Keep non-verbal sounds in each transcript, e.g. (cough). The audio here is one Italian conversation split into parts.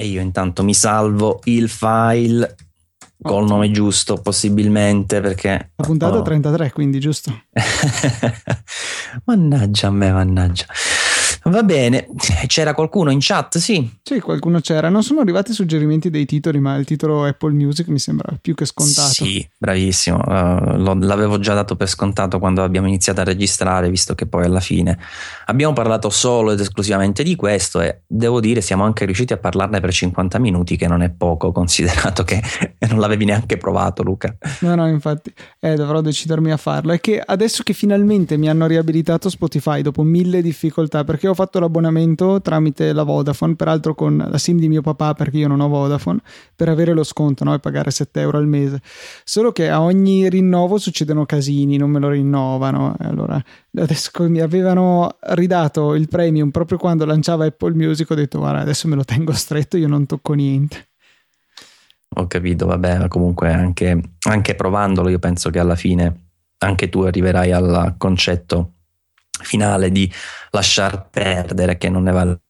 E io intanto mi salvo il file col nome giusto possibilmente perché... La puntata oh. 33 quindi giusto? (laughs) mannaggia a me, mannaggia. Va bene, c'era qualcuno in chat, sì? Sì, qualcuno c'era. Non sono arrivati suggerimenti dei titoli, ma il titolo Apple Music mi sembra più che scontato. Sì, bravissimo. Uh, l'avevo già dato per scontato quando abbiamo iniziato a registrare, visto che poi alla fine abbiamo parlato solo ed esclusivamente di questo e devo dire siamo anche riusciti a parlarne per 50 minuti, che non è poco, (laughs) considerato che non l'avevi neanche provato, Luca. No, no, infatti, eh, dovrò decidermi a farlo. È che adesso che finalmente mi hanno riabilitato Spotify dopo mille difficoltà, perché ho fatto l'abbonamento tramite la Vodafone, peraltro con la SIM di mio papà perché io non ho Vodafone, per avere lo sconto no? e pagare 7 euro al mese. Solo che a ogni rinnovo succedono casini, non me lo rinnovano. Allora, adesso mi avevano ridato il premium proprio quando lanciava Apple Music, ho detto guarda adesso me lo tengo stretto, io non tocco niente. Ho capito, vabbè, comunque anche, anche provandolo io penso che alla fine anche tu arriverai al concetto finale di lasciar perdere che non ne vale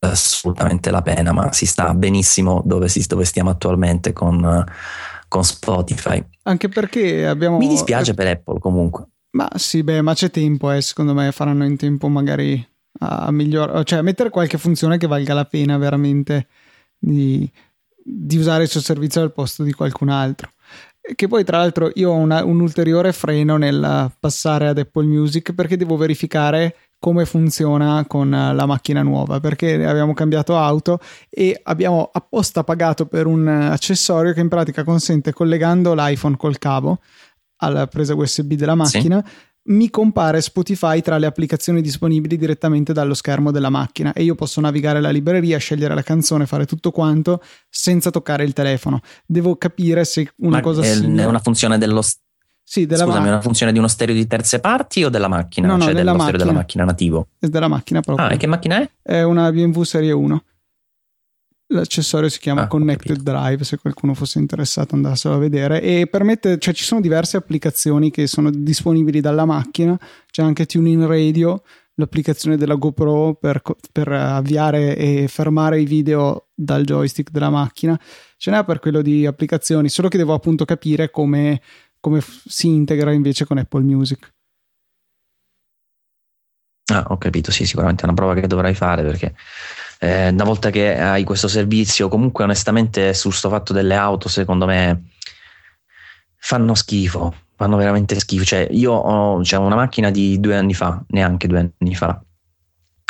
assolutamente la pena, ma si sta benissimo dove, si, dove stiamo attualmente con, con, Spotify. Anche perché abbiamo... Mi dispiace per Apple comunque. Ma sì, beh, ma c'è tempo, eh, secondo me faranno in tempo magari a migliorare, cioè a mettere qualche funzione che valga la pena veramente di, di usare il suo servizio al posto di qualcun altro. Che poi, tra l'altro, io ho una, un ulteriore freno nel passare ad Apple Music perché devo verificare come funziona con la macchina nuova perché abbiamo cambiato auto e abbiamo apposta pagato per un accessorio che in pratica consente collegando l'iPhone col cavo alla presa USB della macchina sì mi compare Spotify tra le applicazioni disponibili direttamente dallo schermo della macchina e io posso navigare la libreria, scegliere la canzone, fare tutto quanto senza toccare il telefono. Devo capire se una Ma cosa è, simile... è una funzione dello sì, della Scusami, ma... è una funzione di uno stereo di terze parti o della macchina? No, no, cioè dello macchina. stereo della macchina nativo? È della macchina proprio. Ah, e che macchina è? È una BMW Serie 1. L'accessorio si chiama ah, Connected Drive, se qualcuno fosse interessato andasselo a vedere. E permette, cioè ci sono diverse applicazioni che sono disponibili dalla macchina, c'è anche TuneIn Radio, l'applicazione della GoPro per, per avviare e fermare i video dal joystick della macchina, ce n'è per quello di applicazioni, solo che devo appunto capire come, come si integra invece con Apple Music. Ah, ho capito, sì, sicuramente è una prova che dovrai fare perché eh, una volta che hai questo servizio, comunque onestamente sul sto fatto delle auto, secondo me fanno schifo, fanno veramente schifo. Cioè, io ho cioè, una macchina di due anni fa, neanche due anni fa.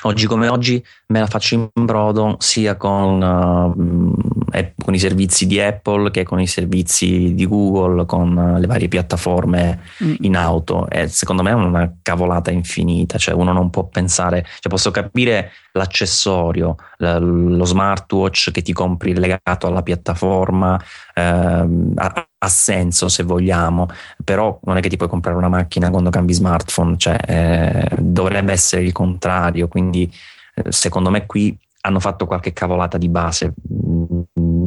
Oggi come oggi me la faccio in brodo sia con, uh, con, i servizi di Apple che con i servizi di Google, con uh, le varie piattaforme mm. in auto. E secondo me è una cavolata infinita, cioè uno non può pensare, cioè posso capire l'accessorio, lo smartwatch che ti compri legato alla piattaforma, eh, ha, ha, senso se vogliamo, però non è che ti puoi comprare una macchina quando cambi smartphone, cioè eh, dovrebbe essere il contrario, quindi eh, secondo me qui hanno fatto qualche cavolata di base,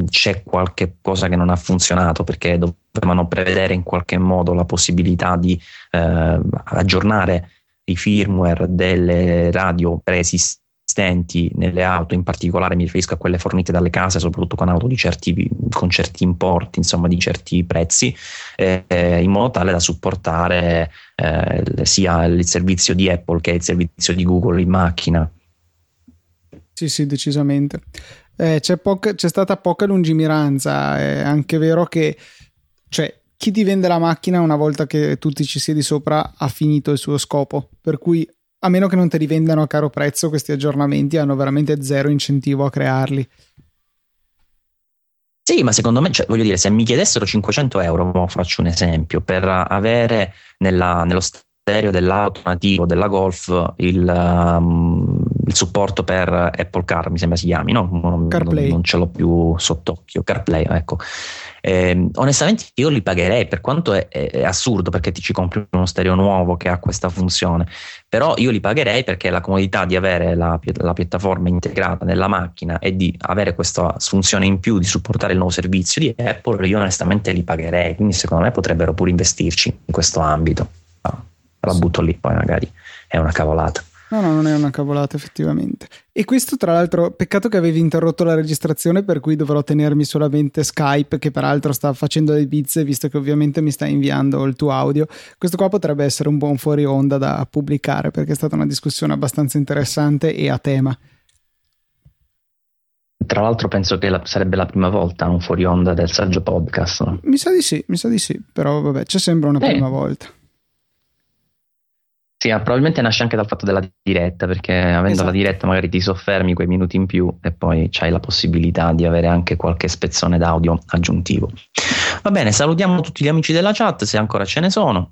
c'è qualche cosa che non ha funzionato perché dovevano prevedere in qualche modo la possibilità di eh, aggiornare i firmware delle radio preesistenti esistenti nelle auto, in particolare mi riferisco a quelle fornite dalle case, soprattutto con auto certi, con certi importi, insomma di certi prezzi, eh, in modo tale da supportare eh, sia il servizio di Apple che il servizio di Google in macchina. Sì, sì, decisamente. Eh, c'è, poca, c'è, stata poca lungimiranza, è anche vero che cioè, chi ti vende la macchina una volta che tu ti ci siedi sopra ha finito il suo scopo, per cui a meno che non te li vendano a caro prezzo, questi aggiornamenti hanno veramente zero incentivo a crearli. Sì, ma secondo me, cioè, voglio dire, se mi chiedessero 500 euro, faccio un esempio, per avere nella, nello stereo dell'auto nativo della Golf il, um, il, supporto per Apple Car, mi sembra si chiami, no? Non, CarPlay. non ce l'ho più sott'occhio, CarPlay, ecco. Eh, onestamente io li pagherei per quanto è, è, è, assurdo perché ti ci compri uno stereo nuovo che ha questa funzione però io li pagherei perché la comodità di avere la, la piattaforma integrata nella macchina e di avere questa funzione in più di supportare il nuovo servizio di Apple io onestamente li pagherei quindi secondo me potrebbero pure investirci in questo ambito ah, la butto lì poi magari è una cavolata No, no, non è una cavolata effettivamente. E questo tra l'altro, peccato che avevi interrotto la registrazione per cui dovrò tenermi solamente Skype che peraltro sta facendo dei pizze visto che ovviamente mi sta inviando il tuo audio. Questo qua potrebbe essere un buon fuori onda da pubblicare perché è stata una discussione abbastanza interessante e a tema. Tra l'altro penso che la, sarebbe la prima volta un fuori onda del saggio podcast. No? Mi sa di sì, mi sa di sì, però vabbè, c'è sempre una eh. prima volta. Sì, probabilmente nasce anche dal fatto della diretta, perché avendo esatto. la diretta magari ti soffermi quei minuti in più e poi c'hai la possibilità di avere anche qualche spezzone d'audio aggiuntivo. Va bene, salutiamo tutti gli amici della chat, se ancora ce ne sono,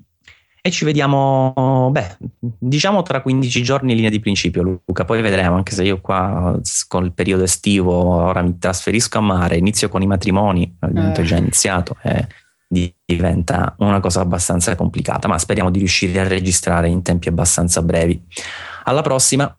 e ci vediamo, beh, diciamo tra 15 giorni in linea di principio, Luca, poi vedremo, anche se io qua con il periodo estivo, ora mi trasferisco a mare, inizio con i matrimoni, eh. ho già iniziato. Eh diventa una cosa abbastanza complicata, ma speriamo di riuscire a registrare in tempi abbastanza brevi. Alla prossima!